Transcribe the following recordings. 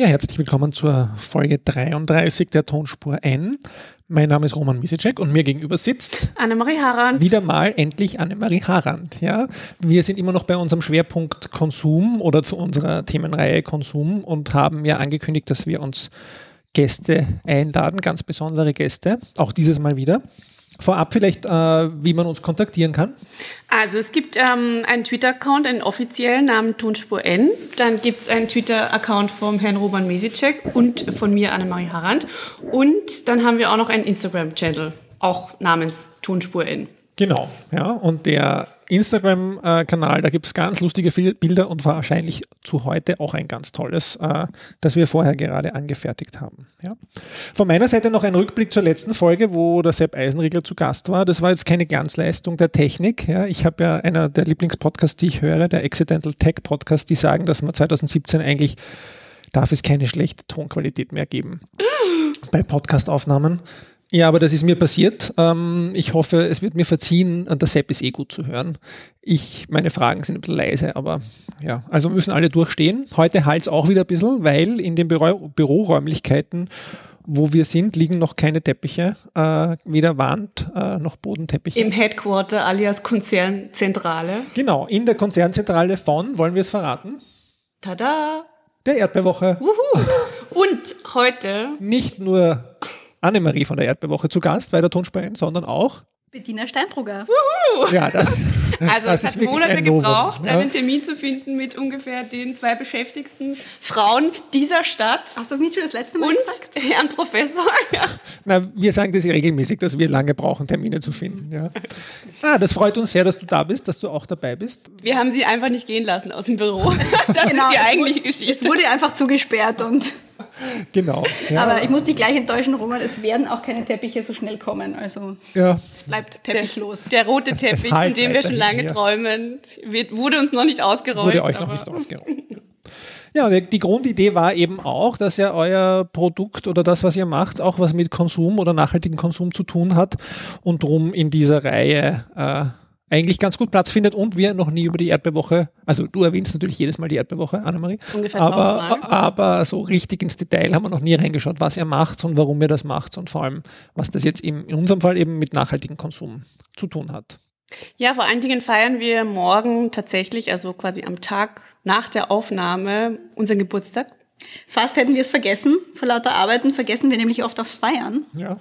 Ja, herzlich willkommen zur Folge 33 der Tonspur N. Mein Name ist Roman Misicek und mir gegenüber sitzt Annemarie Harand. Wieder mal endlich Annemarie Harand. Ja, wir sind immer noch bei unserem Schwerpunkt Konsum oder zu unserer Themenreihe Konsum und haben ja angekündigt, dass wir uns Gäste einladen, ganz besondere Gäste, auch dieses Mal wieder. Vorab vielleicht, äh, wie man uns kontaktieren kann. Also es gibt ähm, einen Twitter-Account, einen offiziellen Namen Tonspur N. Dann gibt es einen Twitter-Account vom Herrn Roman Mesicek und von mir, Annemarie Harand. Und dann haben wir auch noch einen Instagram-Channel, auch namens Tonspur N. Genau, ja. Und der Instagram-Kanal, da gibt es ganz lustige Bilder und wahrscheinlich zu heute auch ein ganz tolles, äh, das wir vorher gerade angefertigt haben. Ja. Von meiner Seite noch ein Rückblick zur letzten Folge, wo der Sepp Eisenriegler zu Gast war. Das war jetzt keine Glanzleistung der Technik. Ja. Ich habe ja einer der Lieblingspodcasts, die ich höre, der Accidental Tech Podcast, die sagen, dass man 2017 eigentlich darf es keine schlechte Tonqualität mehr geben bei Podcastaufnahmen. Ja, aber das ist mir passiert. Ähm, ich hoffe, es wird mir verziehen. Der Sepp ist eh gut zu hören. Ich, meine Fragen sind ein bisschen leise, aber ja, also müssen alle durchstehen. Heute halt es auch wieder ein bisschen, weil in den Büro Büroräumlichkeiten, wo wir sind, liegen noch keine Teppiche, äh, weder Wand äh, noch Bodenteppiche. Im Headquarter alias Konzernzentrale. Genau, in der Konzernzentrale von, wollen wir es verraten? Tada! Der Erdbeerwoche. Wuhu. Und heute nicht nur Annemarie von der Erdbeerwoche zu Gast bei der Tonspur sondern auch Bettina Steinbrugger. Wuhu. Ja, das, also das es hat Monate ein gebraucht, ja? einen Termin zu finden mit ungefähr den zwei beschäftigsten Frauen dieser Stadt. Hast du das nicht schon das letzte Mal und gesagt? Herrn Professor. Ja. Na, wir sagen das regelmäßig, dass wir lange brauchen, Termine zu finden. Ja. Ah, das freut uns sehr, dass du da bist, dass du auch dabei bist. Wir haben sie einfach nicht gehen lassen aus dem Büro. Das genau, ist die eigentliche Geschichte. Es wurde einfach zugesperrt und genau. Ja. Aber ich muss dich gleich enttäuschen, Roman, es werden auch keine Teppiche so schnell kommen. Also ja. es bleibt teppichlos. Der, der rote Teppich, von dem wir schon lange ja. träumen, wird, wurde uns noch nicht ausgerollt. Wurde euch noch nicht ausgerollt. Ja, die Grundidee war eben auch, dass ja euer Produkt oder das, was ihr macht, auch was mit Konsum oder nachhaltigen Konsum zu tun hat und drum in dieser Reihe äh, eigentlich ganz gut Platz findet und wir noch nie über die Erdbeerwoche, also du erwähnst natürlich jedes Mal die Erdbeerwoche, Annemarie, Ungefähr aber, aber so richtig ins Detail haben wir noch nie reingeschaut, was ihr macht und warum ihr das macht und vor allem, was das jetzt eben in unserem Fall eben mit nachhaltigem Konsum zu tun hat. Ja, vor allen Dingen feiern wir morgen tatsächlich, also quasi am Tag nach der Aufnahme, unseren Geburtstag. Fast hätten wir es vergessen. Vor lauter Arbeiten vergessen wir nämlich oft aufs Feiern. Ja.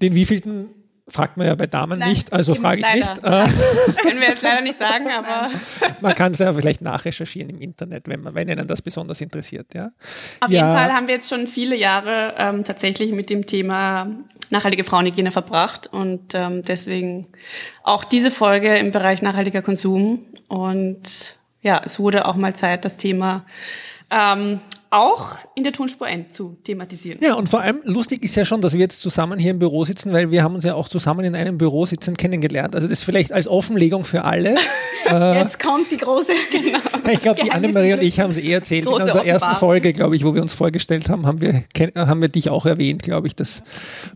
Den wievielten fragt man ja bei Damen Nein, nicht, also frage ich leider. nicht. Das können wir jetzt leider nicht sagen, aber. man kann es ja vielleicht nachrecherchieren im Internet, wenn, man, wenn Ihnen das besonders interessiert. Ja. Auf ja. jeden Fall haben wir jetzt schon viele Jahre ähm, tatsächlich mit dem Thema nachhaltige Frauenhygiene verbracht und ähm, deswegen auch diese Folge im Bereich nachhaltiger Konsum. Und ja, es wurde auch mal Zeit, das Thema ähm, auch in der Tonspur zu thematisieren. Ja, und vor allem lustig ist ja schon, dass wir jetzt zusammen hier im Büro sitzen, weil wir haben uns ja auch zusammen in einem Büro sitzen kennengelernt. Also das vielleicht als Offenlegung für alle. Jetzt kommt die große, genau. Ich glaube, die Annemarie und ich haben es eh erzählt. in unserer ersten Folge, glaube ich, wo wir uns vorgestellt haben, haben wir, haben wir dich auch erwähnt, glaube ich, dass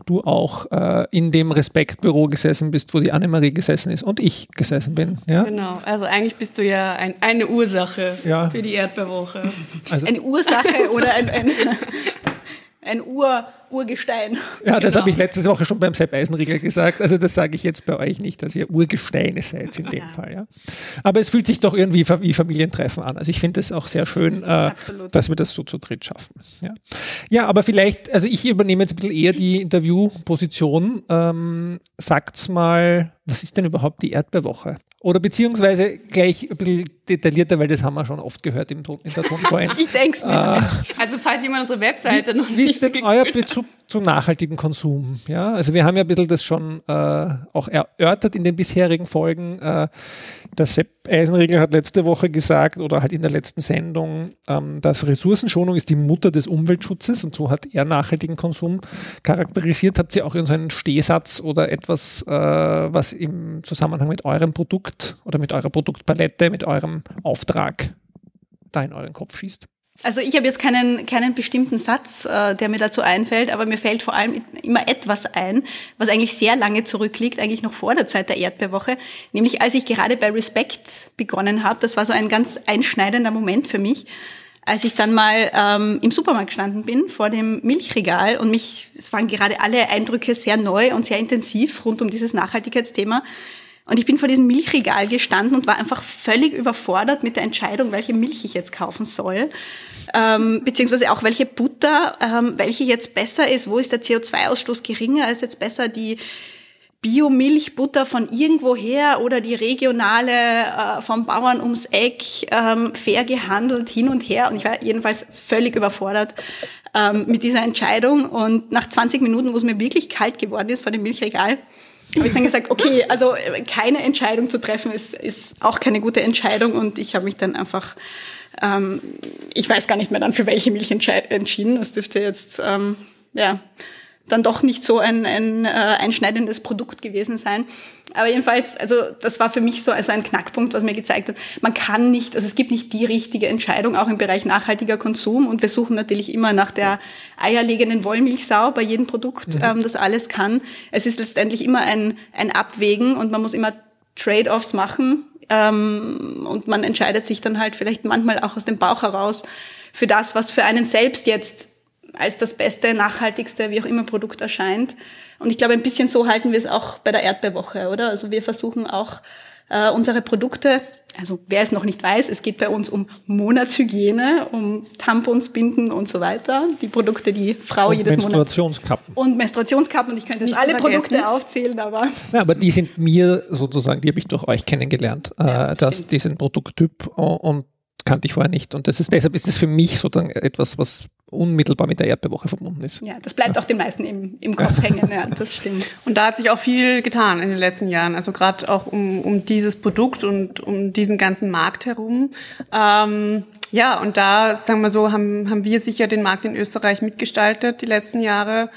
du auch äh, in dem Respektbüro gesessen bist, wo die Annemarie gesessen ist und ich gesessen bin. Ja? Genau, also eigentlich bist du ja ein, eine Ursache ja. für die Erdbeerwoche. Also, eine Ursache Sache oder ein, ein, ein Ur, Urgestein. Ja, das genau. habe ich letzte Woche schon beim Sepp Eisenriegel gesagt. Also das sage ich jetzt bei euch nicht, dass ihr Urgesteine seid in dem ja. Fall. Ja. Aber es fühlt sich doch irgendwie wie Familientreffen an. Also ich finde es auch sehr schön, äh, dass wir das so zu dritt schaffen. Ja. ja, aber vielleicht, also ich übernehme jetzt ein bisschen eher die Interviewposition. Ähm, sagt's mal, was ist denn überhaupt die Erdbeerwoche? Oder beziehungsweise gleich ein bisschen detaillierter, weil das haben wir schon oft gehört im, in der Tonspur Ich denke es mir. Äh, also falls jemand unsere Webseite wie, noch nicht... Wie ist denn euer Bezug zum nachhaltigen Konsum? Ja, also wir haben ja ein bisschen das schon äh, auch erörtert in den bisherigen Folgen. Äh, der Sepp Eisenriegel hat letzte Woche gesagt oder halt in der letzten Sendung, ähm, dass Ressourcenschonung ist die Mutter des Umweltschutzes und so hat er nachhaltigen Konsum charakterisiert. Habt ihr auch in so einen Stehsatz oder etwas, äh, was im Zusammenhang mit eurem Produkt oder mit eurer Produktpalette, mit eurem Auftrag da in euren Kopf schießt? Also ich habe jetzt keinen, keinen bestimmten Satz, äh, der mir dazu einfällt, aber mir fällt vor allem immer etwas ein, was eigentlich sehr lange zurückliegt, eigentlich noch vor der Zeit der Erdbeerwoche, nämlich als ich gerade bei Respect begonnen habe. Das war so ein ganz einschneidender Moment für mich, als ich dann mal ähm, im Supermarkt gestanden bin, vor dem Milchregal und mich, es waren gerade alle Eindrücke sehr neu und sehr intensiv rund um dieses Nachhaltigkeitsthema. Und ich bin vor diesem Milchregal gestanden und war einfach völlig überfordert mit der Entscheidung, welche Milch ich jetzt kaufen soll. Ähm, beziehungsweise auch welche Butter, ähm, welche jetzt besser ist, wo ist der CO2-Ausstoß geringer, ist jetzt besser die Biomilchbutter von irgendwoher oder die regionale äh, vom Bauern ums Eck, ähm, fair gehandelt, hin und her. Und ich war jedenfalls völlig überfordert ähm, mit dieser Entscheidung. Und nach 20 Minuten, wo es mir wirklich kalt geworden ist vor dem Milchregal, habe ich dann gesagt, okay, also äh, keine Entscheidung zu treffen ist, ist auch keine gute Entscheidung. Und ich habe mich dann einfach, ähm, ich weiß gar nicht mehr dann für welche Milch entschieden. Das dürfte jetzt, ähm, ja, dann doch nicht so ein, ein äh, einschneidendes Produkt gewesen sein. Aber jedenfalls, also das war für mich so also ein Knackpunkt, was mir gezeigt hat, man kann nicht, also es gibt nicht die richtige Entscheidung, auch im Bereich nachhaltiger Konsum. Und wir suchen natürlich immer nach der eierlegenden Wollmilchsau bei jedem Produkt, mhm. ähm, das alles kann. Es ist letztendlich immer ein, ein Abwägen und man muss immer Trade-offs machen. Ähm, und man entscheidet sich dann halt vielleicht manchmal auch aus dem Bauch heraus für das, was für einen selbst jetzt als das beste, nachhaltigste, wie auch immer Produkt erscheint. Und ich glaube, ein bisschen so halten wir es auch bei der Erdbeerwoche, oder? Also wir versuchen auch äh, unsere Produkte, also wer es noch nicht weiß, es geht bei uns um Monatshygiene, um Tampons, Binden und so weiter. Die Produkte, die Frau und jedes Menstruationskappen. Monat... Und Menstruationskappen. Und ich könnte jetzt alle Produkte aufzählen, aber... Ja, aber die sind mir sozusagen, die habe ich durch euch kennengelernt, ja, äh, dass diesen Produkttyp und kannte ich vorher nicht. Und das ist, deshalb ist es für mich sozusagen etwas, was unmittelbar mit der Erdbeerwoche verbunden ist. Ja, das bleibt auch den meisten im, im Kopf hängen, ja, das stimmt. Und da hat sich auch viel getan in den letzten Jahren, also gerade auch um, um dieses Produkt und um diesen ganzen Markt herum. Ähm, ja, und da, sagen wir so, haben, haben wir sicher den Markt in Österreich mitgestaltet die letzten Jahre.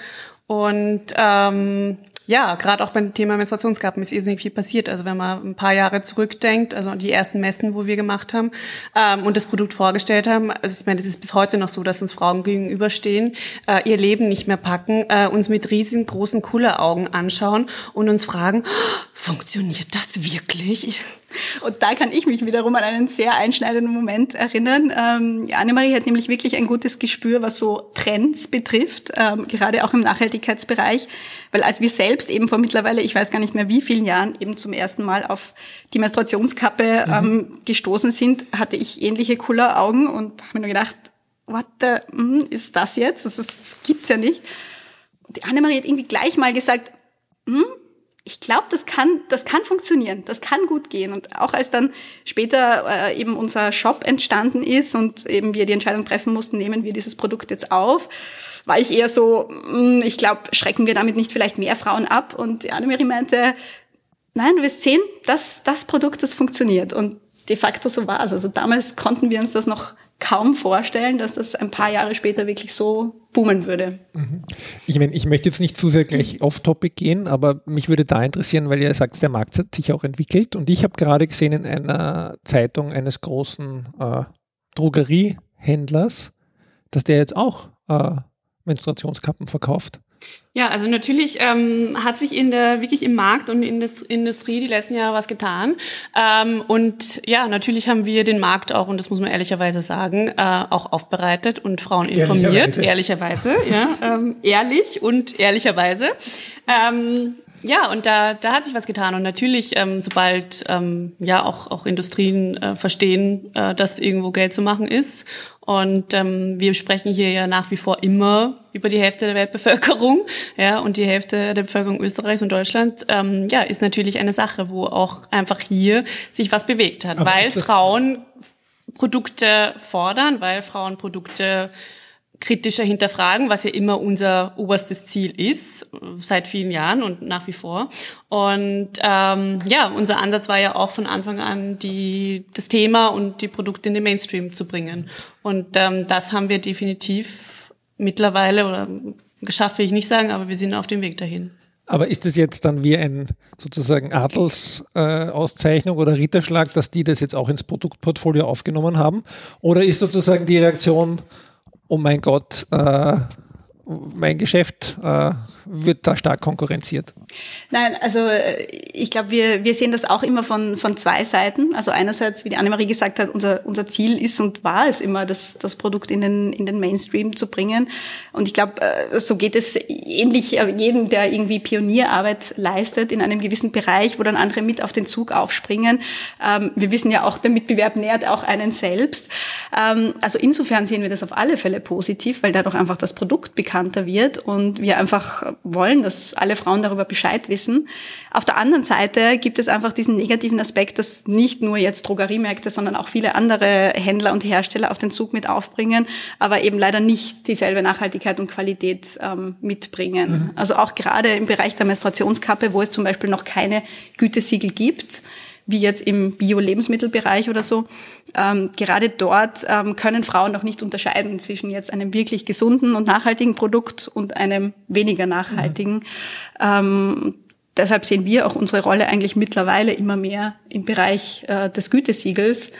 Und ähm, ja, gerade auch beim Thema Menstruationskappen ist irrsinnig viel passiert. Also wenn man ein paar Jahre zurückdenkt, also die ersten Messen, wo wir gemacht haben ähm, und das Produkt vorgestellt haben, also ich meine, das ist bis heute noch so, dass uns Frauen gegenüberstehen, äh, ihr Leben nicht mehr packen, äh, uns mit riesengroßen Kulleraugen anschauen und uns fragen, oh, funktioniert das wirklich? Und da kann ich mich wiederum an einen sehr einschneidenden Moment erinnern. Ähm, Annemarie hat nämlich wirklich ein gutes Gespür, was so Trends betrifft, ähm, gerade auch im Nachhaltigkeitsbereich. Weil als wir selbst eben vor mittlerweile, ich weiß gar nicht mehr wie vielen Jahren, eben zum ersten Mal auf die Menstruationskappe mhm. ähm, gestoßen sind, hatte ich ähnliche Kulleraugen und habe mir nur gedacht, what the, mm, ist das jetzt? Das, das gibt's ja nicht. Und die Annemarie hat irgendwie gleich mal gesagt, hm, ich glaube, das kann, das kann funktionieren, das kann gut gehen. Und auch als dann später äh, eben unser Shop entstanden ist und eben wir die Entscheidung treffen mussten, nehmen wir dieses Produkt jetzt auf, war ich eher so, mh, hm, ich glaube, schrecken wir damit nicht vielleicht mehr Frauen ab? Und die Annemarie meinte, nein, du wirst sehen, das, das Produkt, das funktioniert. Und de facto so war es. Also damals konnten wir uns das noch kaum vorstellen, dass das ein paar Jahre später wirklich so boomen würde. Mhm. Ich meine, ich möchte jetzt nicht zu sehr gleich off-topic gehen, aber mich würde da interessieren, weil ihr sagt, der Markt hat sich auch entwickelt und ich habe gerade gesehen in einer Zeitung eines großen äh, Drogeriehändlers, dass der jetzt auch äh, Menstruationskappen verkauft. Ja, also natürlich ähm, hat sich in der wirklich im Markt und in der Industrie die letzten Jahre was getan. Ähm, und ja, natürlich haben wir den Markt auch, und das muss man ehrlicherweise sagen, äh, auch aufbereitet und Frauen informiert. Ehrlicherweise, ehrlicherweise ja. Ähm, ehrlich und ehrlicherweise. Ähm, ja, und da, da hat sich was getan. Und natürlich, ähm, sobald ähm, ja auch, auch Industrien äh, verstehen, äh, dass irgendwo Geld zu machen ist. Und ähm, wir sprechen hier ja nach wie vor immer über die Hälfte der Weltbevölkerung, ja, und die Hälfte der Bevölkerung Österreichs und Deutschland, ähm, ja, ist natürlich eine Sache, wo auch einfach hier sich was bewegt hat, Aber weil Frauen Produkte fordern, weil Frauen Produkte kritischer hinterfragen, was ja immer unser oberstes Ziel ist, seit vielen Jahren und nach wie vor. Und ähm, ja, unser Ansatz war ja auch von Anfang an, die, das Thema und die Produkte in den Mainstream zu bringen. Und ähm, das haben wir definitiv mittlerweile, oder geschafft will ich nicht sagen, aber wir sind auf dem Weg dahin. Aber ist es jetzt dann wie ein sozusagen Adelsauszeichnung äh, oder Ritterschlag, dass die das jetzt auch ins Produktportfolio aufgenommen haben? Oder ist sozusagen die Reaktion, oh mein Gott, äh, mein Geschäft, äh, wird da stark konkurrenziert? Nein, also äh, ich glaube, wir, wir sehen das auch immer von, von zwei Seiten. Also einerseits, wie die Annemarie gesagt hat, unser, unser Ziel ist und war es immer, das, das Produkt in den, in den Mainstream zu bringen. Und ich glaube, äh, so geht es ähnlich also jedem, der irgendwie Pionierarbeit leistet in einem gewissen Bereich, wo dann andere mit auf den Zug aufspringen. Ähm, wir wissen ja auch, der Mitbewerb nährt auch einen selbst. Ähm, also insofern sehen wir das auf alle Fälle positiv, weil dadurch einfach das Produkt bekannter wird und wir einfach wollen, dass alle Frauen darüber Bescheid wissen. Auf der anderen Seite gibt es einfach diesen negativen Aspekt, dass nicht nur jetzt Drogeriemärkte, sondern auch viele andere Händler und Hersteller auf den Zug mit aufbringen, aber eben leider nicht dieselbe Nachhaltigkeit und Qualität ähm, mitbringen. Mhm. Also auch gerade im Bereich der Menstruationskappe, wo es zum Beispiel noch keine Gütesiegel gibt, wie jetzt im Bio-Lebensmittelbereich oder so. Ähm, gerade dort ähm, können Frauen noch nicht unterscheiden zwischen jetzt einem wirklich gesunden und nachhaltigen Produkt und einem weniger nachhaltigen. Mhm. Ähm, deshalb sehen wir auch unsere Rolle eigentlich mittlerweile immer mehr im Bereich äh, des Gütesiegels,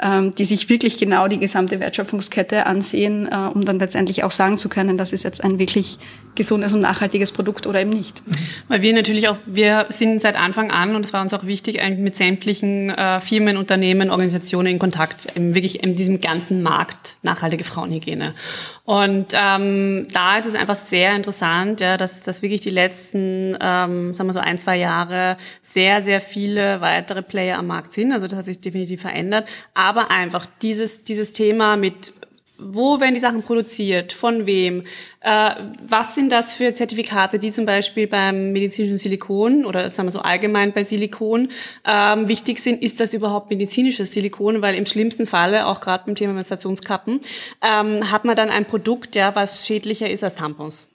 ähm, die sich wirklich genau die gesamte Wertschöpfungskette ansehen, äh, um dann letztendlich auch sagen zu können, das ist jetzt ein wirklich gesundes und nachhaltiges Produkt oder eben nicht. Weil wir natürlich auch, wir sind seit Anfang an, und es war uns auch wichtig, mit sämtlichen äh, Firmen, Unternehmen, Organisationen in Kontakt, eben wirklich in diesem ganzen Markt nachhaltige Frauenhygiene. Und ähm, da ist es einfach sehr interessant, ja, dass, dass wirklich die letzten, ähm, sagen wir so ein, zwei Jahre sehr, sehr viele weitere Player am Markt sind. Also das hat sich definitiv verändert. Aber einfach dieses, dieses Thema mit wo werden die Sachen produziert, von wem, äh, was sind das für Zertifikate, die zum Beispiel beim medizinischen Silikon oder sagen wir so allgemein bei Silikon ähm, wichtig sind, ist das überhaupt medizinisches Silikon, weil im schlimmsten Falle, auch gerade beim Thema Menstruationskappen, ähm, hat man dann ein Produkt, ja, was schädlicher ist als Tampons.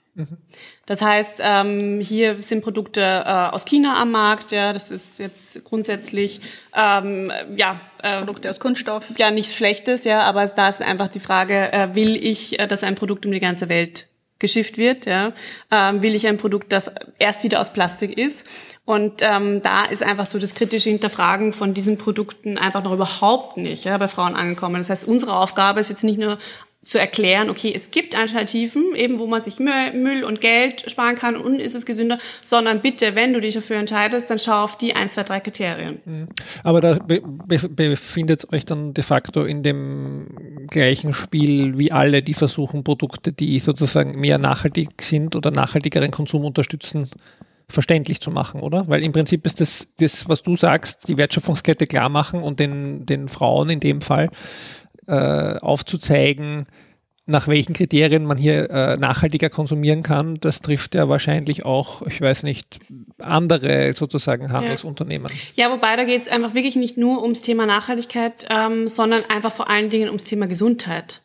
Das heißt, ähm, hier sind Produkte äh, aus China am Markt. Ja, das ist jetzt grundsätzlich ähm, ja äh, Produkte aus Kunststoff. Ja, nichts Schlechtes, ja, aber da ist einfach die Frage: äh, Will ich, äh, dass ein Produkt um die ganze Welt geschifft wird? Ja, ähm, will ich ein Produkt, das erst wieder aus Plastik ist? Und ähm, da ist einfach so das kritische Hinterfragen von diesen Produkten einfach noch überhaupt nicht ja, bei Frauen angekommen. Das heißt, unsere Aufgabe ist jetzt nicht nur zu erklären, okay, es gibt Alternativen, eben wo man sich Müll und Geld sparen kann und ist es gesünder, sondern bitte, wenn du dich dafür entscheidest, dann schau auf die ein, zwei, drei Kriterien. Mhm. Aber da be befindet euch dann de facto in dem gleichen Spiel wie alle, die versuchen, Produkte, die sozusagen mehr nachhaltig sind oder nachhaltigeren Konsum unterstützen, verständlich zu machen, oder? Weil im Prinzip ist das, das was du sagst, die Wertschöpfungskette klar machen und den, den Frauen in dem Fall äh, aufzuzeigen, nach welchen Kriterien man hier äh, nachhaltiger konsumieren kann, das trifft ja wahrscheinlich auch, ich weiß nicht, andere sozusagen Handelsunternehmen. Ja, ja wobei da geht es einfach wirklich nicht nur ums Thema Nachhaltigkeit, ähm, sondern einfach vor allen Dingen ums Thema Gesundheit.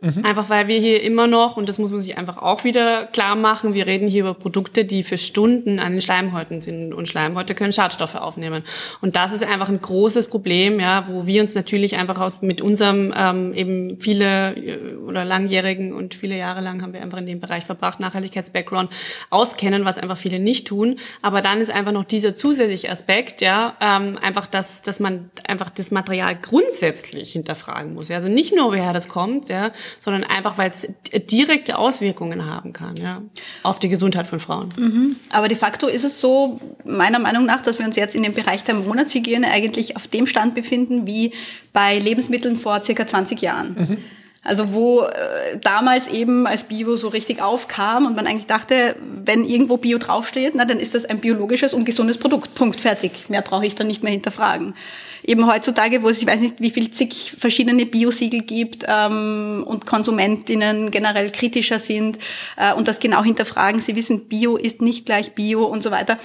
Mhm. Einfach weil wir hier immer noch, und das muss man sich einfach auch wieder klar machen, wir reden hier über Produkte, die für Stunden an den Schleimhäuten sind und Schleimhäute können Schadstoffe aufnehmen. Und das ist einfach ein großes Problem, ja, wo wir uns natürlich einfach auch mit unserem ähm, eben viele äh, oder langjährigen und viele Jahre lang haben wir einfach in dem Bereich verbracht, Nachhaltigkeits-Background auskennen, was einfach viele nicht tun. Aber dann ist einfach noch dieser zusätzliche Aspekt, ja, ähm, einfach, dass, dass man einfach das Material grundsätzlich hinterfragen muss. Ja. Also nicht nur, woher das kommt, ja, sondern einfach, weil es direkte Auswirkungen haben kann ja, auf die Gesundheit von Frauen. Mhm. Aber de facto ist es so, meiner Meinung nach, dass wir uns jetzt in dem Bereich der Monatshygiene eigentlich auf dem Stand befinden wie bei Lebensmitteln vor circa 20 Jahren. Mhm. Also wo äh, damals eben als Bio so richtig aufkam und man eigentlich dachte, wenn irgendwo Bio draufsteht, na dann ist das ein biologisches und gesundes Produkt. Punkt, fertig. Mehr brauche ich dann nicht mehr hinterfragen eben heutzutage, wo es, ich weiß nicht, wie viel zig verschiedene Biosiegel gibt ähm, und Konsumentinnen generell kritischer sind äh, und das genau hinterfragen. Sie wissen, Bio ist nicht gleich Bio und so weiter.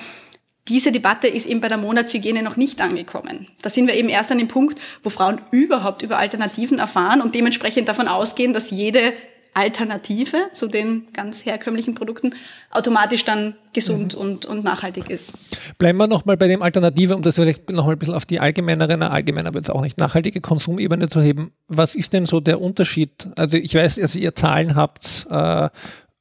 Diese Debatte ist eben bei der Monatshygiene noch nicht angekommen. Da sind wir eben erst an dem Punkt, wo Frauen überhaupt über Alternativen erfahren und dementsprechend davon ausgehen, dass jede Alternative zu den ganz herkömmlichen Produkten automatisch dann gesund mhm. und, und nachhaltig ist. Bleiben wir nochmal bei dem Alternative, um das vielleicht nochmal ein bisschen auf die allgemeinere, na, allgemein aber jetzt auch nicht nachhaltige Konsumebene zu heben. Was ist denn so der Unterschied? Also ich weiß, also ihr Zahlen habt, äh,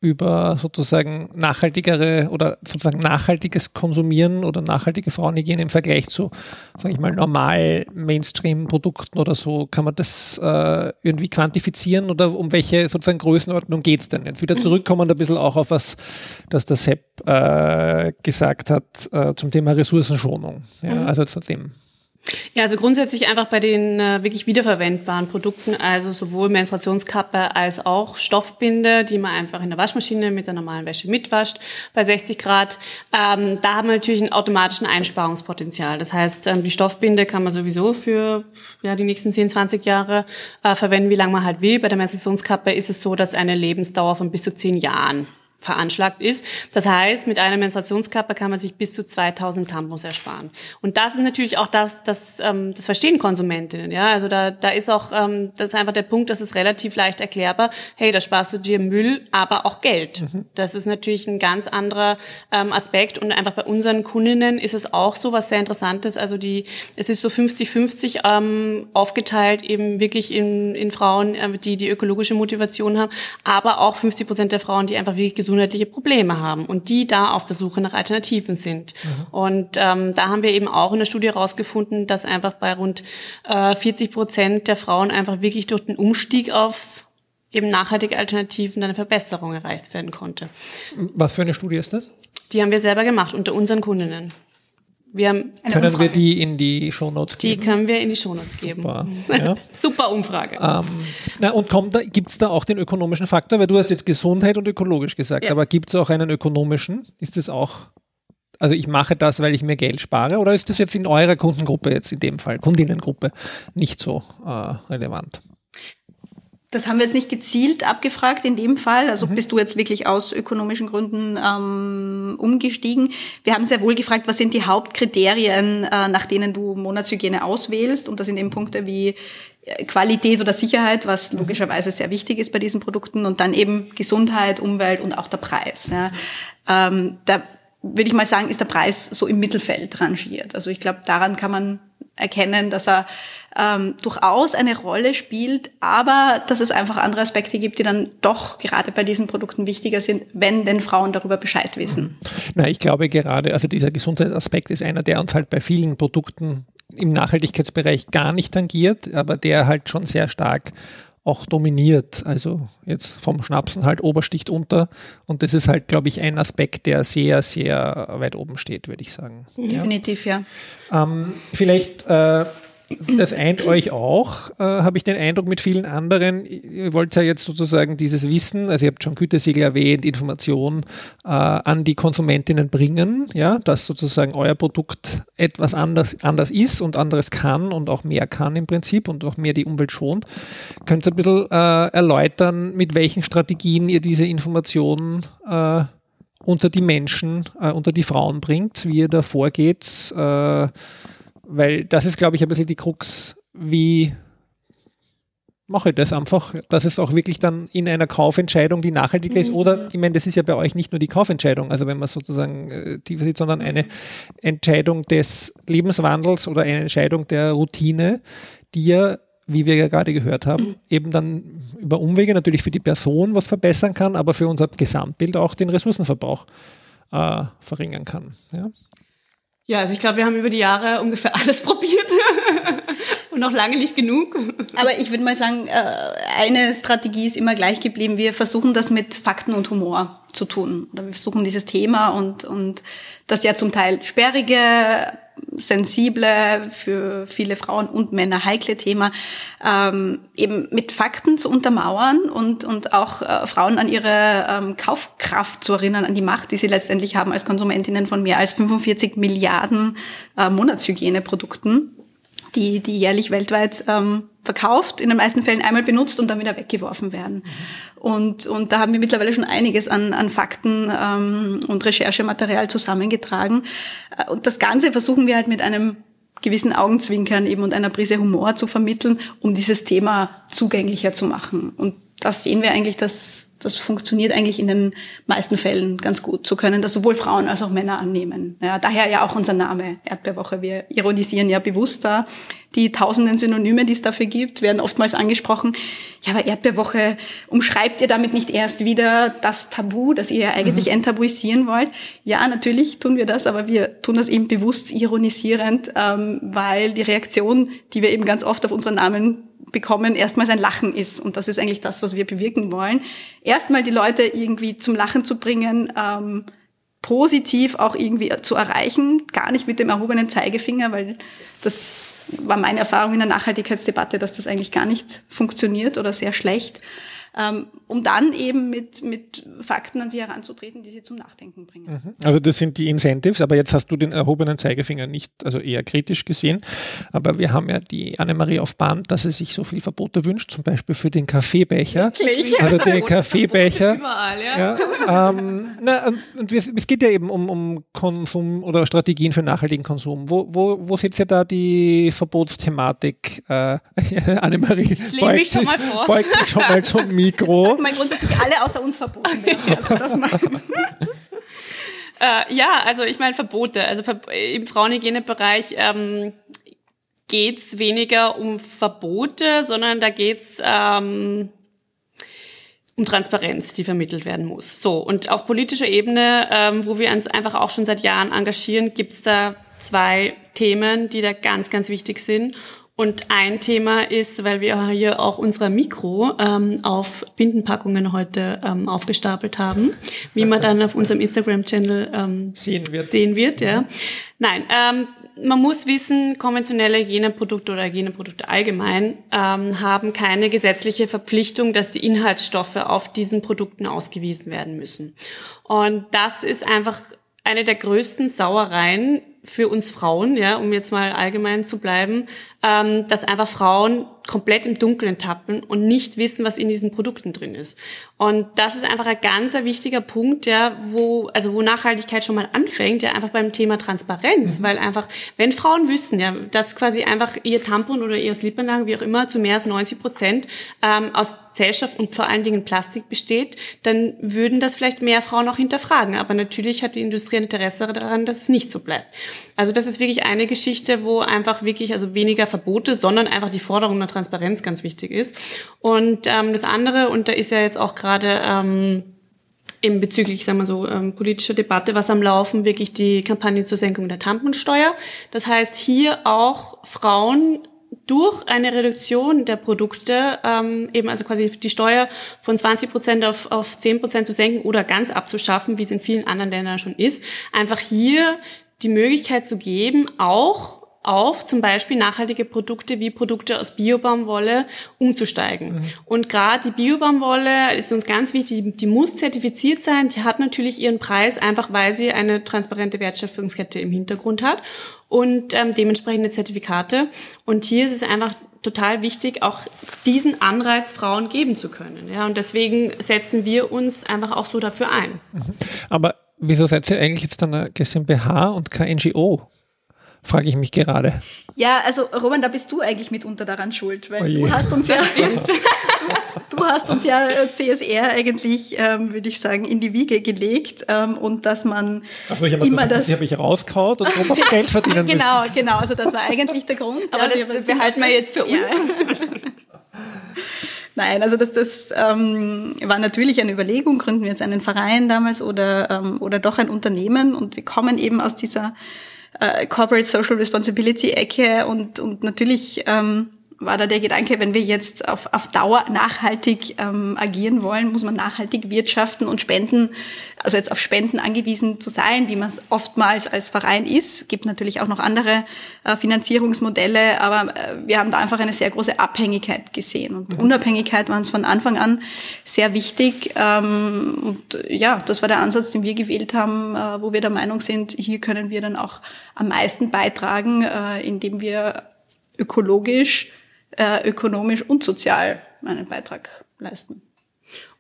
über sozusagen nachhaltigere oder sozusagen nachhaltiges Konsumieren oder nachhaltige Frauenhygiene im Vergleich zu, sage ich mal, normal Mainstream-Produkten oder so? Kann man das äh, irgendwie quantifizieren oder um welche sozusagen Größenordnung geht es denn? Jetzt wieder zurückkommen ein bisschen auch auf was, das der Sepp äh, gesagt hat äh, zum Thema Ressourcenschonung. Ja, mhm. Also zu dem ja, also grundsätzlich einfach bei den äh, wirklich wiederverwendbaren Produkten, also sowohl Menstruationskappe als auch Stoffbinde, die man einfach in der Waschmaschine mit der normalen Wäsche mitwascht bei 60 Grad. Ähm, da haben wir natürlich einen automatischen Einsparungspotenzial. Das heißt, ähm, die Stoffbinde kann man sowieso für ja, die nächsten 10, 20 Jahre äh, verwenden, wie lange man halt will. Bei der Menstruationskappe ist es so, dass eine Lebensdauer von bis zu 10 Jahren veranschlagt ist. Das heißt, mit einer Menstruationskappe kann man sich bis zu 2000 Tampons ersparen. Und das ist natürlich auch das, das, ähm, das verstehen Konsumentinnen. Ja, also da, da ist auch, ähm, das ist einfach der Punkt, das ist relativ leicht erklärbar. Hey, da sparst du dir Müll, aber auch Geld. Mhm. Das ist natürlich ein ganz anderer ähm, Aspekt. Und einfach bei unseren Kundinnen ist es auch so, was sehr interessant ist. Also die, es ist so 50-50 ähm, aufgeteilt, eben wirklich in, in Frauen, äh, die die ökologische Motivation haben, aber auch 50 Prozent der Frauen, die einfach wirklich gesund gesundheitliche Probleme haben und die da auf der Suche nach Alternativen sind. Mhm. Und ähm, da haben wir eben auch in der Studie herausgefunden, dass einfach bei rund äh, 40 Prozent der Frauen einfach wirklich durch den Umstieg auf eben nachhaltige Alternativen eine Verbesserung erreicht werden konnte. Was für eine Studie ist das? Die haben wir selber gemacht unter unseren Kundinnen. Wir haben eine können Umfrage. wir die in die Shownotes geben? Die können wir in die Shownotes Super, geben. Ja. Super Umfrage. Ähm, na, und kommt da, gibt's da auch den ökonomischen Faktor? Weil du hast jetzt Gesundheit und ökologisch gesagt, ja. aber gibt's auch einen ökonomischen? Ist das auch, also ich mache das, weil ich mir Geld spare oder ist das jetzt in eurer Kundengruppe jetzt in dem Fall, Kundinnengruppe, nicht so äh, relevant? Das haben wir jetzt nicht gezielt abgefragt in dem Fall. Also mhm. bist du jetzt wirklich aus ökonomischen Gründen ähm, umgestiegen? Wir haben sehr wohl gefragt, was sind die Hauptkriterien, äh, nach denen du Monatshygiene auswählst? Und das sind eben Punkte wie äh, Qualität oder Sicherheit, was mhm. logischerweise sehr wichtig ist bei diesen Produkten. Und dann eben Gesundheit, Umwelt und auch der Preis. Ja. Ähm, da würde ich mal sagen, ist der Preis so im Mittelfeld rangiert. Also ich glaube, daran kann man erkennen, dass er ähm, durchaus eine Rolle spielt, aber dass es einfach andere Aspekte gibt, die dann doch gerade bei diesen Produkten wichtiger sind, wenn denn Frauen darüber Bescheid wissen. Na, ich glaube gerade, also dieser Gesundheitsaspekt ist einer, der uns halt bei vielen Produkten im Nachhaltigkeitsbereich gar nicht tangiert, aber der halt schon sehr stark auch dominiert. Also jetzt vom Schnapsen halt Obersticht unter. Und das ist halt, glaube ich, ein Aspekt, der sehr, sehr weit oben steht, würde ich sagen. Definitiv, ja. ja. Ähm, vielleicht äh, das eint euch auch, äh, habe ich den Eindruck mit vielen anderen. Ihr wollt ja jetzt sozusagen dieses Wissen, also ihr habt schon Gütesiegel erwähnt, Information äh, an die Konsumentinnen bringen, ja, dass sozusagen euer Produkt etwas anders, anders ist und anderes kann und auch mehr kann im Prinzip und auch mehr die Umwelt schont. Könnt ihr ein bisschen äh, erläutern, mit welchen Strategien ihr diese Informationen äh, unter die Menschen, äh, unter die Frauen bringt, wie ihr da vorgeht, äh, weil das ist, glaube ich, ein bisschen die Krux, wie mache ich das einfach, dass es auch wirklich dann in einer Kaufentscheidung, die nachhaltiger ist, oder ich meine, das ist ja bei euch nicht nur die Kaufentscheidung, also wenn man sozusagen äh, tiefer sieht, sondern eine Entscheidung des Lebenswandels oder eine Entscheidung der Routine, die ja, wie wir ja gerade gehört haben, eben dann über Umwege natürlich für die Person was verbessern kann, aber für unser Gesamtbild auch den Ressourcenverbrauch äh, verringern kann. Ja? Ja, also ich glaube, wir haben über die Jahre ungefähr alles probiert und noch lange nicht genug. Aber ich würde mal sagen, äh, eine Strategie ist immer gleich geblieben. Wir versuchen das mit Fakten und Humor zu tun. Oder wir versuchen dieses Thema und, und das ja zum Teil sperrige, sensible, für viele Frauen und Männer heikle Thema ähm, eben mit Fakten zu untermauern und, und auch äh, Frauen an ihre ähm, Kaufkraft zu erinnern, an die Macht, die sie letztendlich haben als Konsumentinnen von mehr als 45 Milliarden äh, Monatshygieneprodukten die, die jährlich weltweit ähm, verkauft, in den meisten Fällen einmal benutzt und dann wieder weggeworfen werden. Und, und da haben wir mittlerweile schon einiges an, an Fakten ähm, und Recherchematerial zusammengetragen. Äh, und das Ganze versuchen wir halt mit einem gewissen Augenzwinkern eben und einer Prise Humor zu vermitteln, um dieses Thema zugänglicher zu machen. Und das sehen wir eigentlich, dass das funktioniert eigentlich in den meisten Fällen ganz gut. So können das sowohl Frauen als auch Männer annehmen. Ja, daher ja auch unser Name Erdbeerwoche. Wir ironisieren ja bewusst da. Die tausenden Synonyme, die es dafür gibt, werden oftmals angesprochen. Ja, aber Erdbeerwoche, umschreibt ihr damit nicht erst wieder das Tabu, das ihr ja eigentlich mhm. enttabuisieren wollt? Ja, natürlich tun wir das, aber wir tun das eben bewusst ironisierend, ähm, weil die Reaktion, die wir eben ganz oft auf unseren Namen bekommen, erstmals ein Lachen ist. Und das ist eigentlich das, was wir bewirken wollen. Erstmal die Leute irgendwie zum Lachen zu bringen, ähm, positiv auch irgendwie zu erreichen, gar nicht mit dem erhobenen Zeigefinger, weil das war meine Erfahrung in der Nachhaltigkeitsdebatte, dass das eigentlich gar nicht funktioniert oder sehr schlecht um dann eben mit, mit Fakten an sie heranzutreten, die sie zum Nachdenken bringen. Mhm. Also das sind die Incentives, aber jetzt hast du den erhobenen Zeigefinger nicht, also eher kritisch gesehen. Aber wir haben ja die Annemarie auf Band, dass sie sich so viel Verbote wünscht, zum Beispiel für den Kaffeebecher. Wirklich? Also den Kaffeebecher. Überall, ja. ja ähm, na, und es geht ja eben um, um Konsum oder Strategien für nachhaltigen Konsum. Wo, wo, wo seht ihr da die Verbotsthematik? Äh, Annemarie ich beugt, mich schon mal vor. beugt sich schon mal zum Mikro. Ich meine, grundsätzlich alle außer uns verboten werden. Also das machen. äh, ja, also ich meine Verbote. Also im Frauenhygienebereich ähm, geht es weniger um Verbote, sondern da geht's ähm, um Transparenz, die vermittelt werden muss. So, und auf politischer Ebene, ähm, wo wir uns einfach auch schon seit Jahren engagieren, gibt's da zwei Themen, die da ganz, ganz wichtig sind. Und ein Thema ist, weil wir hier auch unser Mikro ähm, auf Bindenpackungen heute ähm, aufgestapelt haben, wie man dann auf unserem Instagram-Channel ähm, sehen wird. Sehen wird, ja. Nein, ähm, man muss wissen, konventionelle Hygieneprodukte oder Hygieneprodukte allgemein ähm, haben keine gesetzliche Verpflichtung, dass die Inhaltsstoffe auf diesen Produkten ausgewiesen werden müssen. Und das ist einfach eine der größten Sauereien für uns Frauen, ja, um jetzt mal allgemein zu bleiben, ähm, dass einfach Frauen komplett im Dunkeln tappen und nicht wissen, was in diesen Produkten drin ist. Und das ist einfach ein ganz wichtiger Punkt, ja, wo, also wo Nachhaltigkeit schon mal anfängt, ja, einfach beim Thema Transparenz, mhm. weil einfach, wenn Frauen wüssten, ja, dass quasi einfach ihr Tampon oder ihr Slipanlage, wie auch immer, zu mehr als 90 Prozent ähm, aus Zellstoff und vor allen Dingen Plastik besteht, dann würden das vielleicht mehr Frauen auch hinterfragen. Aber natürlich hat die Industrie ein Interesse daran, dass es nicht so bleibt. Also das ist wirklich eine Geschichte, wo einfach wirklich also weniger Verbote, sondern einfach die Forderung nach Transparenz ganz wichtig ist. Und ähm, das andere, und da ist ja jetzt auch gerade ähm, eben bezüglich, sagen wir so, ähm, politischer Debatte, was am Laufen, wirklich die Kampagne zur Senkung der Tamponsteuer. Das heißt, hier auch Frauen durch eine Reduktion der Produkte, ähm, eben also quasi die Steuer von 20 Prozent auf, auf 10 Prozent zu senken oder ganz abzuschaffen, wie es in vielen anderen Ländern schon ist, einfach hier die Möglichkeit zu geben, auch auf zum Beispiel nachhaltige Produkte wie Produkte aus Biobaumwolle umzusteigen. Mhm. Und gerade die Biobaumwolle ist uns ganz wichtig, die, die, muss zertifiziert sein, die hat natürlich ihren Preis, einfach weil sie eine transparente Wertschöpfungskette im Hintergrund hat und ähm, dementsprechende Zertifikate. Und hier ist es einfach total wichtig, auch diesen Anreiz Frauen geben zu können. Ja, und deswegen setzen wir uns einfach auch so dafür ein. Mhm. Aber wieso seid ihr eigentlich jetzt dann eine GmbH und kein NGO? Frage ich mich gerade. Ja, also Roman, da bist du eigentlich mitunter daran schuld, weil oh du hast uns ja stimmt. Du, du, hast uns ja äh, CSR eigentlich, ähm, würde ich sagen, in die Wiege gelegt ähm, und dass man Achso, ich habe immer das, das habe ich rauskaut und muss auch Geld verdienen Genau, müssen. genau. Also das war eigentlich der Grund. Aber ja, das, das behalten wir jetzt für uns. Ja. Nein, also das, das ähm, war natürlich eine Überlegung, gründen wir jetzt einen Verein damals oder, ähm, oder doch ein Unternehmen und wir kommen eben aus dieser äh, Corporate Social Responsibility Ecke und, und natürlich ähm, war da der Gedanke, wenn wir jetzt auf, auf Dauer nachhaltig ähm, agieren wollen, muss man nachhaltig wirtschaften und spenden, also jetzt auf Spenden angewiesen zu sein, wie man es oftmals als Verein ist. Gibt natürlich auch noch andere äh, Finanzierungsmodelle, aber äh, wir haben da einfach eine sehr große Abhängigkeit gesehen. Und mhm. Unabhängigkeit war uns von Anfang an sehr wichtig. Ähm, und ja, das war der Ansatz, den wir gewählt haben, äh, wo wir der Meinung sind, hier können wir dann auch am meisten beitragen, äh, indem wir ökologisch äh, ökonomisch und sozial einen Beitrag leisten.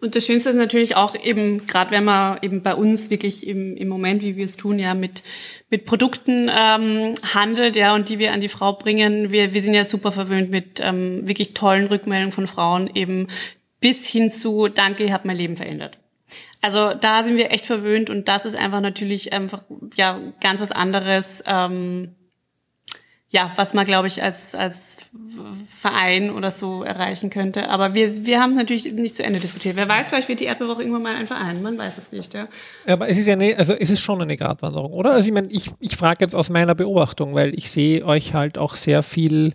Und das Schönste ist natürlich auch eben, gerade wenn man eben bei uns wirklich im, im Moment, wie wir es tun, ja mit, mit Produkten ähm, handelt, ja, und die wir an die Frau bringen. Wir, wir sind ja super verwöhnt mit ähm, wirklich tollen Rückmeldungen von Frauen, eben bis hin zu Danke, ihr habt mein Leben verändert. Also da sind wir echt verwöhnt und das ist einfach natürlich einfach ja ganz was anderes. Ähm, ja, was man, glaube ich, als, als Verein oder so erreichen könnte. Aber wir, wir haben es natürlich nicht zu Ende diskutiert. Wer weiß, vielleicht wird die Erdbewoche irgendwann mal ein Verein. Man weiß es nicht, ja. Aber es ist ja ne, also es ist schon eine Gratwanderung, oder? Also ich meine, ich, ich frage jetzt aus meiner Beobachtung, weil ich sehe euch halt auch sehr viel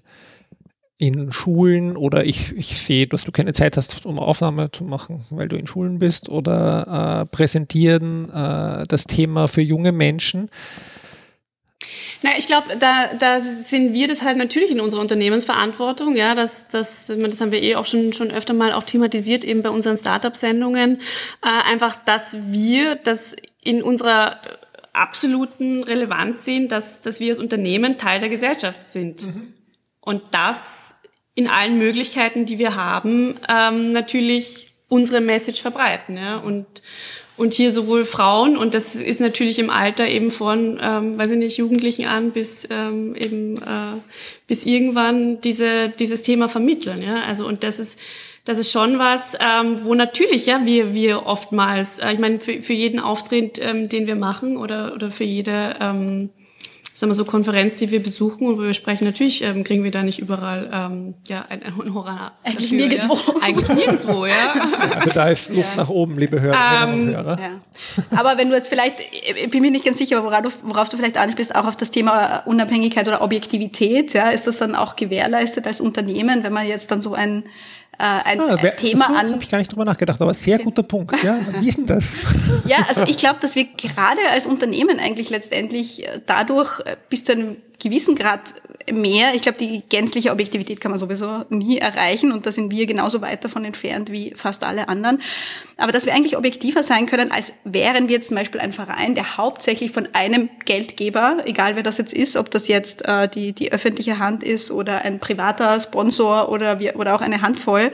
in Schulen oder ich, ich sehe, dass du keine Zeit hast, um Aufnahme zu machen, weil du in Schulen bist oder äh, präsentieren äh, das Thema für junge Menschen. Na, ich glaube, da, da sind wir das halt natürlich in unserer Unternehmensverantwortung, ja, das, das, das haben wir eh auch schon, schon öfter mal auch thematisiert, eben bei unseren Startup-Sendungen, äh, einfach, dass wir das in unserer absoluten Relevanz sehen, dass, dass wir als Unternehmen Teil der Gesellschaft sind. Mhm. Und das in allen Möglichkeiten, die wir haben, ähm, natürlich unsere Message verbreiten, ja, und, und hier sowohl Frauen, und das ist natürlich im Alter eben von, ähm, weiß ich nicht, Jugendlichen an bis ähm, eben äh, bis irgendwann diese, dieses Thema vermitteln. Ja? Also und das ist das ist schon was, ähm, wo natürlich ja wir wir oftmals, äh, ich meine für, für jeden Auftritt, ähm, den wir machen oder oder für jede ähm, sagen wir so Konferenz, die wir besuchen und wo wir sprechen, natürlich ähm, kriegen wir da nicht überall ähm, ja, ein, ein Honorar. Eigentlich dafür, nirgendwo. Ja? Eigentlich nirgendwo, ja. Also da ist Luft ja. nach oben, liebe Hörerinnen ähm, und Hörer. Ja. Aber wenn du jetzt vielleicht, ich bin mir nicht ganz sicher, worauf du, worauf du vielleicht ansprichst, auch auf das Thema Unabhängigkeit oder Objektivität, ja, ist das dann auch gewährleistet als Unternehmen, wenn man jetzt dann so ein ein ah, wer, Thema an. habe ich gar nicht drüber nachgedacht, aber sehr guter Punkt. Ja, wie ist denn das? ja, also ich glaube, dass wir gerade als Unternehmen eigentlich letztendlich äh, dadurch äh, bis zu einem gewissen Grad mehr. Ich glaube, die gänzliche Objektivität kann man sowieso nie erreichen und da sind wir genauso weit davon entfernt wie fast alle anderen. Aber dass wir eigentlich objektiver sein können, als wären wir jetzt zum Beispiel ein Verein, der hauptsächlich von einem Geldgeber, egal wer das jetzt ist, ob das jetzt äh, die, die öffentliche Hand ist oder ein privater Sponsor oder, wir, oder auch eine Handvoll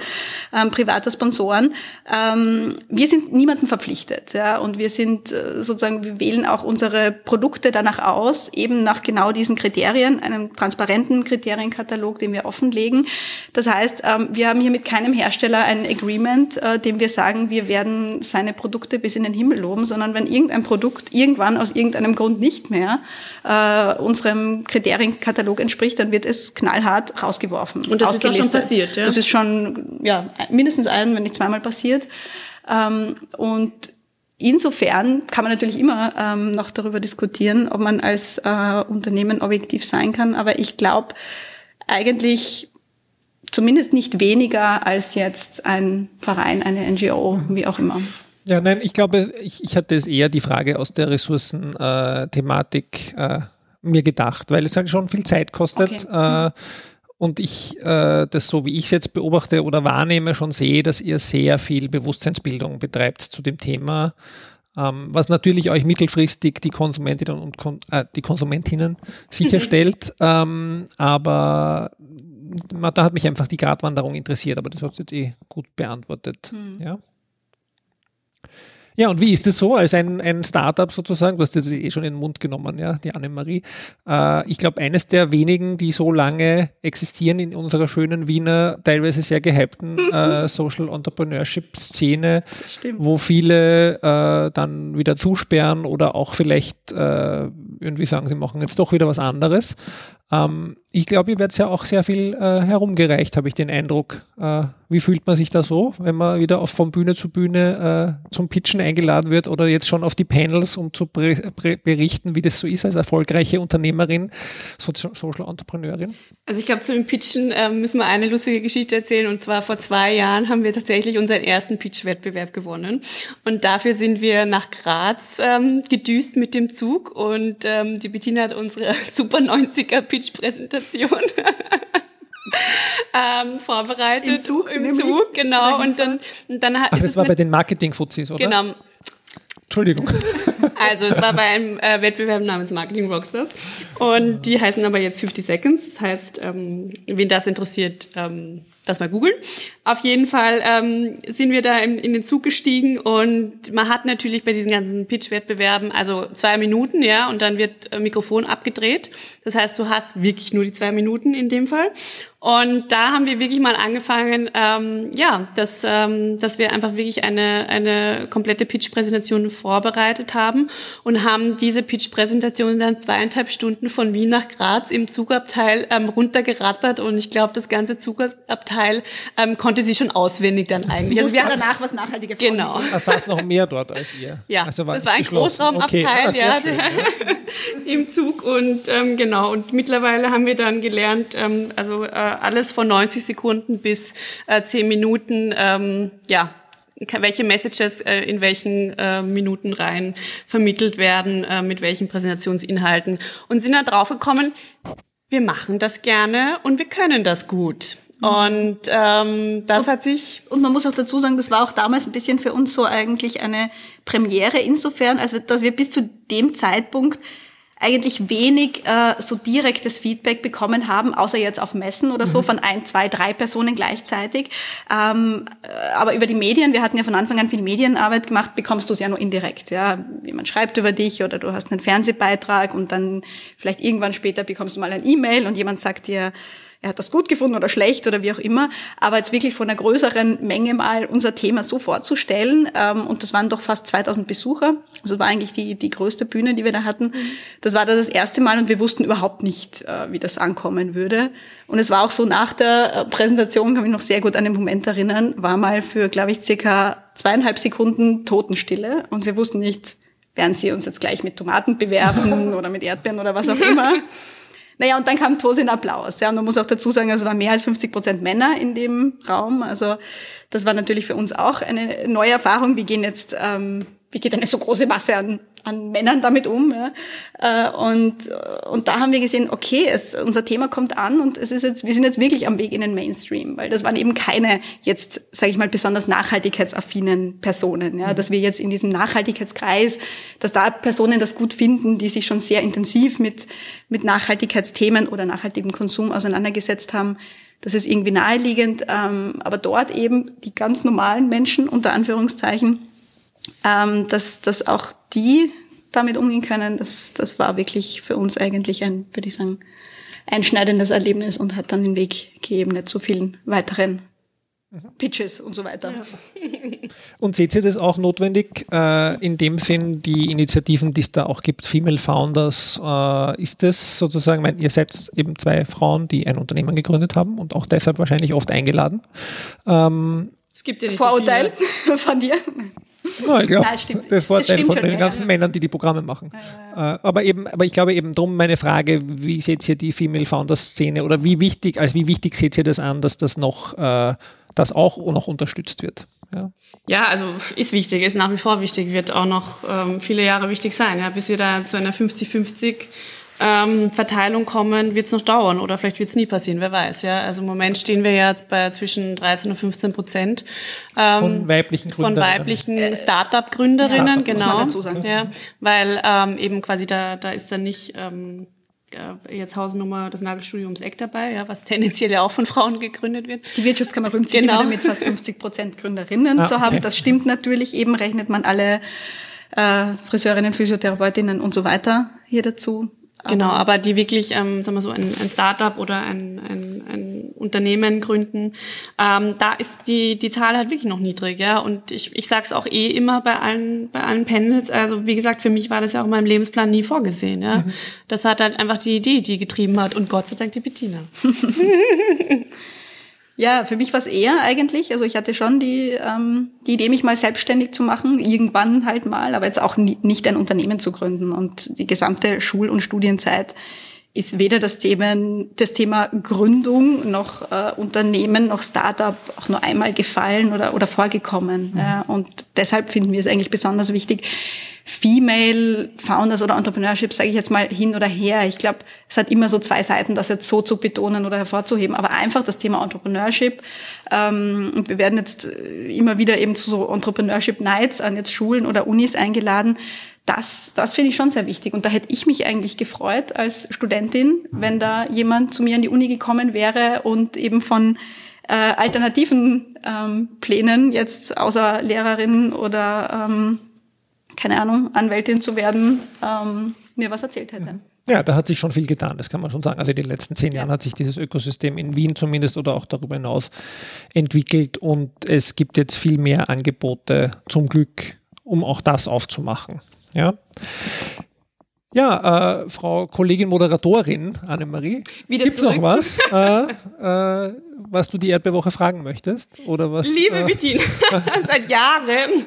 ähm, privater Sponsoren, ähm, wir sind niemandem verpflichtet. Ja, und wir sind äh, sozusagen, wir wählen auch unsere Produkte danach aus, eben nach genau diesen Kriterien, einem transparenten Kriterienkatalog, den wir offenlegen. Das heißt, ähm, wir haben hier mit keinem Hersteller ein Agreement, äh, dem wir sagen, wir werden seine Produkte bis in den Himmel loben, sondern wenn irgendein Produkt irgendwann aus irgendeinem Grund nicht mehr äh, unserem Kriterienkatalog entspricht, dann wird es knallhart rausgeworfen. Und das ist auch schon passiert, ja? Das ist schon ja, mindestens ein, wenn nicht zweimal passiert. Ähm, und Insofern kann man natürlich immer ähm, noch darüber diskutieren, ob man als äh, Unternehmen objektiv sein kann. Aber ich glaube eigentlich zumindest nicht weniger als jetzt ein Verein, eine NGO, wie auch immer. Ja, nein, ich glaube, ich, ich hatte es eher die Frage aus der Ressourcen-Thematik äh, äh, mir gedacht, weil es halt schon viel Zeit kostet. Okay. Äh, und ich äh, das so, wie ich es jetzt beobachte oder wahrnehme, schon sehe, dass ihr sehr viel Bewusstseinsbildung betreibt zu dem Thema, ähm, was natürlich euch mittelfristig die Konsumentinnen und Kon äh, die Konsumentinnen sicherstellt. ähm, aber da hat mich einfach die Gratwanderung interessiert, aber das hat jetzt eh gut beantwortet. Hm. Ja. Ja, und wie ist es so als ein, ein Startup sozusagen? Du hast das eh schon in den Mund genommen, ja, die Annemarie. Äh, ich glaube, eines der wenigen, die so lange existieren in unserer schönen Wiener, teilweise sehr gehypten äh, Social Entrepreneurship Szene, wo viele äh, dann wieder zusperren oder auch vielleicht äh, irgendwie sagen, sie machen jetzt doch wieder was anderes. Ähm, ich glaube, ihr werdet ja auch sehr viel äh, herumgereicht, habe ich den Eindruck. Äh, wie fühlt man sich da so, wenn man wieder auf, von Bühne zu Bühne äh, zum Pitchen eingeladen wird oder jetzt schon auf die Panels, um zu berichten, wie das so ist als erfolgreiche Unternehmerin, so Social Entrepreneurin? Also ich glaube, zu dem Pitchen äh, müssen wir eine lustige Geschichte erzählen. Und zwar vor zwei Jahren haben wir tatsächlich unseren ersten Pitch-Wettbewerb gewonnen. Und dafür sind wir nach Graz ähm, gedüst mit dem Zug. Und ähm, die Bettina hat unsere Super 90er Pitch-Präsentation ähm, vorbereitet. Im Zug? Im Zug, genau. Und dann, und dann Ach, das war bei den Marketing-Fuzis, oder? Genau. Entschuldigung. Also es war bei einem äh, Wettbewerb namens Marketing Rockstars und die heißen aber jetzt 50 Seconds. Das heißt, ähm, wen das interessiert, ähm, das mal googeln. Auf jeden Fall ähm, sind wir da in, in, den Zug gestiegen und man hat natürlich bei diesen ganzen Pitch-Wettbewerben also zwei Minuten, ja, und dann wird äh, Mikrofon abgedreht. Das heißt, du hast wirklich nur die zwei Minuten in dem Fall. Und da haben wir wirklich mal angefangen, ähm, ja, dass, ähm, dass wir einfach wirklich eine, eine komplette Pitch-Präsentation vorbereitet haben und haben diese Pitch-Präsentation dann zweieinhalb Stunden von Wien nach Graz im Zugabteil ähm, runtergerattert und ich glaube, das ganze Zugabteil ähm, konnte sie schon auswendig dann eigentlich. Also wir danach was nachhaltige Frauen Genau. Da saß noch mehr dort als ihr. Ja, also war das war ein Großraumabteil okay. ah, ja, schön, ja. im Zug und ähm, genau. Und mittlerweile haben wir dann gelernt, ähm, also äh, alles von 90 Sekunden bis äh, 10 Minuten, ähm, ja, welche Messages äh, in welchen äh, Minuten rein vermittelt werden, äh, mit welchen Präsentationsinhalten und sind dann draufgekommen, wir machen das gerne und wir können das gut. Mhm. Und ähm, das und, hat sich. Und man muss auch dazu sagen, das war auch damals ein bisschen für uns so eigentlich eine Premiere insofern, also dass wir bis zu dem Zeitpunkt eigentlich wenig äh, so direktes Feedback bekommen haben, außer jetzt auf Messen oder so mhm. von ein, zwei, drei Personen gleichzeitig. Ähm, äh, aber über die Medien, wir hatten ja von Anfang an viel Medienarbeit gemacht, bekommst du es ja nur indirekt. Ja, jemand schreibt über dich oder du hast einen Fernsehbeitrag und dann vielleicht irgendwann später bekommst du mal ein E-Mail und jemand sagt dir, er hat das gut gefunden oder schlecht oder wie auch immer, aber jetzt wirklich von einer größeren Menge mal unser Thema so vorzustellen, ähm, und das waren doch fast 2000 Besucher, also war eigentlich die, die größte Bühne, die wir da hatten, das war da das erste Mal und wir wussten überhaupt nicht, äh, wie das ankommen würde. Und es war auch so nach der äh, Präsentation, kann mich noch sehr gut an den Moment erinnern, war mal für, glaube ich, circa zweieinhalb Sekunden Totenstille und wir wussten nicht, werden sie uns jetzt gleich mit Tomaten bewerfen oder mit Erdbeeren oder was auch immer. Naja, und dann kam Tosin Applaus. Ja, und man muss auch dazu sagen, es waren mehr als 50 Prozent Männer in dem Raum. Also das war natürlich für uns auch eine neue Erfahrung. Wir gehen jetzt, ähm, wie geht eine so große Masse an an Männern damit um. Ja. Äh, und, und da haben wir gesehen, okay, es, unser Thema kommt an und es ist jetzt, wir sind jetzt wirklich am Weg in den Mainstream, weil das waren eben keine jetzt, sage ich mal, besonders nachhaltigkeitsaffinen Personen. Ja, dass wir jetzt in diesem Nachhaltigkeitskreis, dass da Personen das gut finden, die sich schon sehr intensiv mit, mit Nachhaltigkeitsthemen oder nachhaltigem Konsum auseinandergesetzt haben. Das ist irgendwie naheliegend, ähm, aber dort eben die ganz normalen Menschen unter Anführungszeichen ähm, dass, dass auch die damit umgehen können, das, das war wirklich für uns eigentlich ein, würde ich sagen, einschneidendes Erlebnis und hat dann den Weg geebnet zu vielen weiteren Pitches und so weiter. Ja. Und seht ihr das auch notwendig, äh, in dem Sinn, die Initiativen, die es da auch gibt, Female Founders, äh, ist das sozusagen, mein, ihr seid eben zwei Frauen, die ein Unternehmen gegründet haben und auch deshalb wahrscheinlich oft eingeladen. Ähm, es gibt ja nicht Vorurteil so von dir. No, ich glaube, das Vorteil von den ganzen ja. Männern, die die Programme machen. Ja, äh, aber eben, aber ich glaube eben drum meine Frage, wie seht ihr die Female Founders Szene oder wie wichtig, also wie wichtig seht ihr das an, dass das noch, äh, das auch noch unterstützt wird? Ja. ja, also ist wichtig, ist nach wie vor wichtig, wird auch noch ähm, viele Jahre wichtig sein, ja, bis wir da zu einer 50-50 ähm, Verteilung kommen, wird es noch dauern oder vielleicht wird es nie passieren, wer weiß. Ja? Also im Moment stehen wir ja bei zwischen 13 und 15 Prozent ähm, von weiblichen Gründerinnen. Von weiblichen äh, Start-up-Gründerinnen, ja, genau. Ja, weil ähm, eben quasi da, da ist dann nicht ähm, äh, jetzt Hausnummer des Nagelstudio ums Eck dabei, ja, was tendenziell ja auch von Frauen gegründet wird. Die Wirtschaftskammer rühmt sich genau. immer damit, fast 50 Prozent Gründerinnen ah, zu haben. Okay. Das stimmt natürlich eben, rechnet man alle äh, Friseurinnen, Physiotherapeutinnen und so weiter hier dazu. Genau, aber die wirklich, ähm, sagen wir so, ein, ein Startup oder ein, ein, ein Unternehmen gründen, ähm, da ist die, die Zahl halt wirklich noch niedrig, ja. Und ich, ich sage es auch eh immer bei allen, bei allen Panels. Also wie gesagt, für mich war das ja auch in meinem Lebensplan nie vorgesehen, ja. Mhm. Das hat halt einfach die Idee, die getrieben hat und Gott sei Dank die Bettina. Ja, für mich war es eher eigentlich. Also ich hatte schon die, ähm, die Idee, mich mal selbstständig zu machen, irgendwann halt mal, aber jetzt auch nie, nicht ein Unternehmen zu gründen. Und die gesamte Schul- und Studienzeit ist weder das Thema, das Thema Gründung noch äh, Unternehmen noch Startup auch nur einmal gefallen oder, oder vorgekommen. Mhm. Ja, und deshalb finden wir es eigentlich besonders wichtig, Female Founders oder Entrepreneurship, sage ich jetzt mal hin oder her. Ich glaube, es hat immer so zwei Seiten, das jetzt so zu betonen oder hervorzuheben. Aber einfach das Thema Entrepreneurship. Ähm, wir werden jetzt äh, immer wieder eben zu so Entrepreneurship Nights an jetzt Schulen oder Unis eingeladen. Das, das finde ich schon sehr wichtig. Und da hätte ich mich eigentlich gefreut als Studentin, wenn da jemand zu mir an die Uni gekommen wäre und eben von äh, alternativen ähm, Plänen jetzt außer Lehrerin oder ähm, keine Ahnung, Anwältin zu werden, ähm, mir was erzählt hätte. Ja, da hat sich schon viel getan, das kann man schon sagen. Also in den letzten zehn Jahren hat sich dieses Ökosystem in Wien zumindest oder auch darüber hinaus entwickelt und es gibt jetzt viel mehr Angebote zum Glück, um auch das aufzumachen. Ja. Ja, äh, Frau Kollegin Moderatorin Annemarie, Wieder gibt's zurück. noch was, äh, äh, was du die Erdbeerwoche fragen möchtest? Oder was? Liebe äh, Bettina, seit Jahren.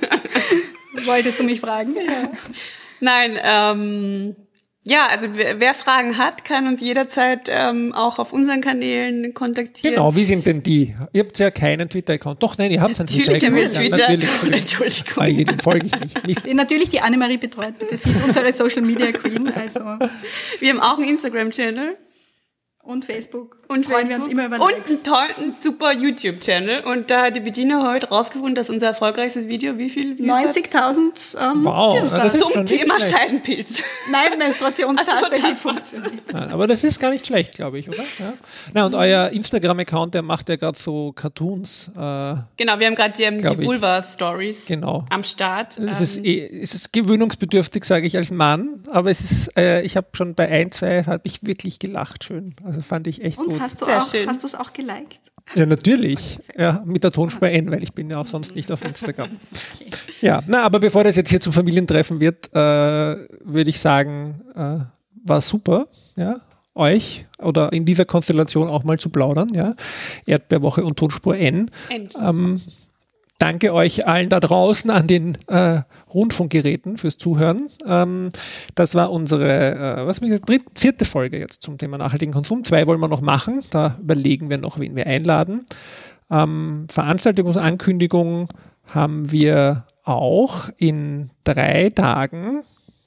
Wolltest du mich fragen? Ja. Nein, ähm, ja, also wer, wer Fragen hat, kann uns jederzeit ähm, auch auf unseren Kanälen kontaktieren. Genau, wie sind denn die? Ihr habt ja keinen Twitter-Account. Doch, nein, ihr habt einen Natürlich haben wir einen Twitter-Account. Twitter. Natürlich, natürlich. Entschuldigung. Ah, jedem folge ich nicht. nicht. Natürlich die Annemarie betreut, bitte. Sie ist unsere Social Media Queen, also Wir haben auch einen Instagram-Channel und Facebook. und freuen Facebook wir uns immer über und Likes. einen tollen, super YouTube-Channel. Und da hat die Bediener heute rausgefunden, dass unser erfolgreichstes Video wie viel Views hat? 90.000 ähm, Wow, Views das hat. ist Zum schon nicht Thema schlecht. Scheidenpilz. Nein, Menstruationstasse, Ach so, die das funktioniert. Nein, aber das ist gar nicht schlecht, glaube ich, oder? Ja. Na, und euer Instagram-Account, der macht ja gerade so Cartoons. Äh, Genau, wir haben gerade die, ähm, die. Vulva-Stories Genau. am Start. es, ist Ähm, eh, es ist gewöhnungsbedürftig, sage ich als Mann, aber es ist, äh, ich habe schon bei ein, zwei, habe ich wirklich gelacht schön. Also fand ich echt Und gut. hast du Sehr auch, schön. hast du es auch geliked? Ja, natürlich. Ja, mit der Tonspur N, weil ich bin ja auch sonst nicht auf Instagram. Ja, na, aber bevor das jetzt hier zum Familientreffen wird, äh, würde ich sagen, äh, war super, ja, euch oder in dieser Konstellation auch mal zu plaudern, ja. Erdbeerwoche und Tonspur N. End. Ähm, danke euch allen da draußen an den äh, Rundfunkgeräten fürs Zuhören. Ähm, das war unsere, äh, was hab ich gesagt, dritte, vierte Folge jetzt zum Thema nachhaltigen Konsum. Zwei wollen wir noch machen. Da überlegen wir noch, wen wir einladen. Ähm, Veranstaltungsankündigung haben wir auch in drei Tagen.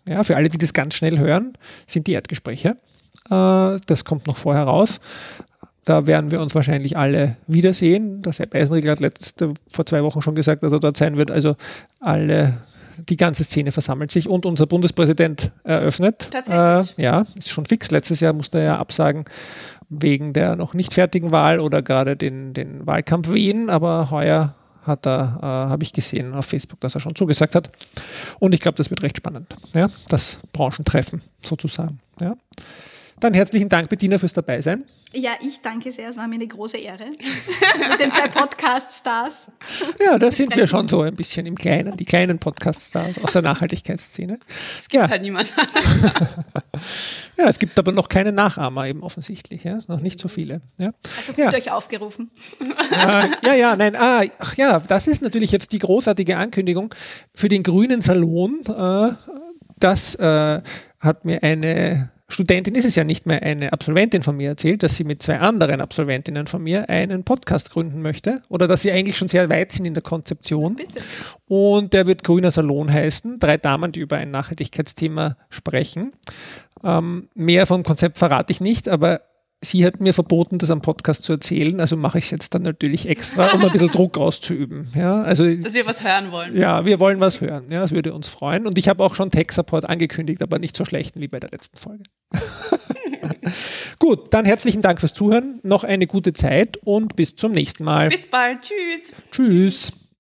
Ja, für alle, die das ganz schnell hören, sind die Erdgespräche. Äh, das kommt noch vorher raus. Da werden wir uns wahrscheinlich alle wiedersehen. Der Sepp Eisenriegel hat letzte, vor zwei Wochen schon gesagt, dass er dort sein wird. Also alle, die ganze Szene versammelt sich und unser Bundespräsident eröffnet. Tatsächlich? Äh, ja, ist schon fix. Letztes Jahr musste er ja absagen wegen der noch nicht fertigen Wahl oder gerade den, den Wahlkampf Wien. Aber heuer hat er, äh, habe ich gesehen auf Facebook, dass er schon zugesagt hat. Und ich glaube, das wird recht spannend. Ja, das Branchentreffen sozusagen. Ja. Dann herzlichen Dank, Bettina, fürs Dabeisein. Ja, ich danke sehr. Es war mir eine große Ehre. Mit den zwei Podcast-Stars. Ja, da sind wir schon so ein bisschen im Kleinen, die kleinen Podcast-Stars aus der Nachhaltigkeitsszene. es gibt ja. halt niemand. ja, es gibt aber noch keine Nachahmer eben offensichtlich, ja, noch nicht so viele. Ja, Also ja. fühlt euch aufgerufen. ja, ja, ja, nein, ah, ach ja, das ist natürlich jetzt die großartige Ankündigung für den Grünen Salon. Äh, das äh, hat mir eine Studentin, ist es ja nicht mehr eine Absolventin von mir erzählt, dass sie mit zwei anderen Absolventinnen von mir einen Podcast gründen möchte oder dass sie eigentlich schon sehr weit sind in der Konzeption. Bitte. Und der wird Grüner Salon heißen. Drei Damen, die über ein Nachhaltigkeitsthema sprechen. Ähm, mehr vom Konzept verrate ich nicht, aber sie hat mir verboten, das am Podcast zu erzählen. Also mache ich es jetzt dann natürlich extra, um ein bisschen Druck auszuüben. Ja, also Dass wir was hören wollen. ja, wir wollen was hören. Ja, das würde uns freuen. Und ich habe auch schon Tech-Support angekündigt, aber nicht so schlechten wie bei der letzten Folge. Gut, dann herzlichen Dank fürs Zuhören. Noch eine gute Zeit und bis zum nächsten Mal. Bis bald. Tschüss. Tschüss.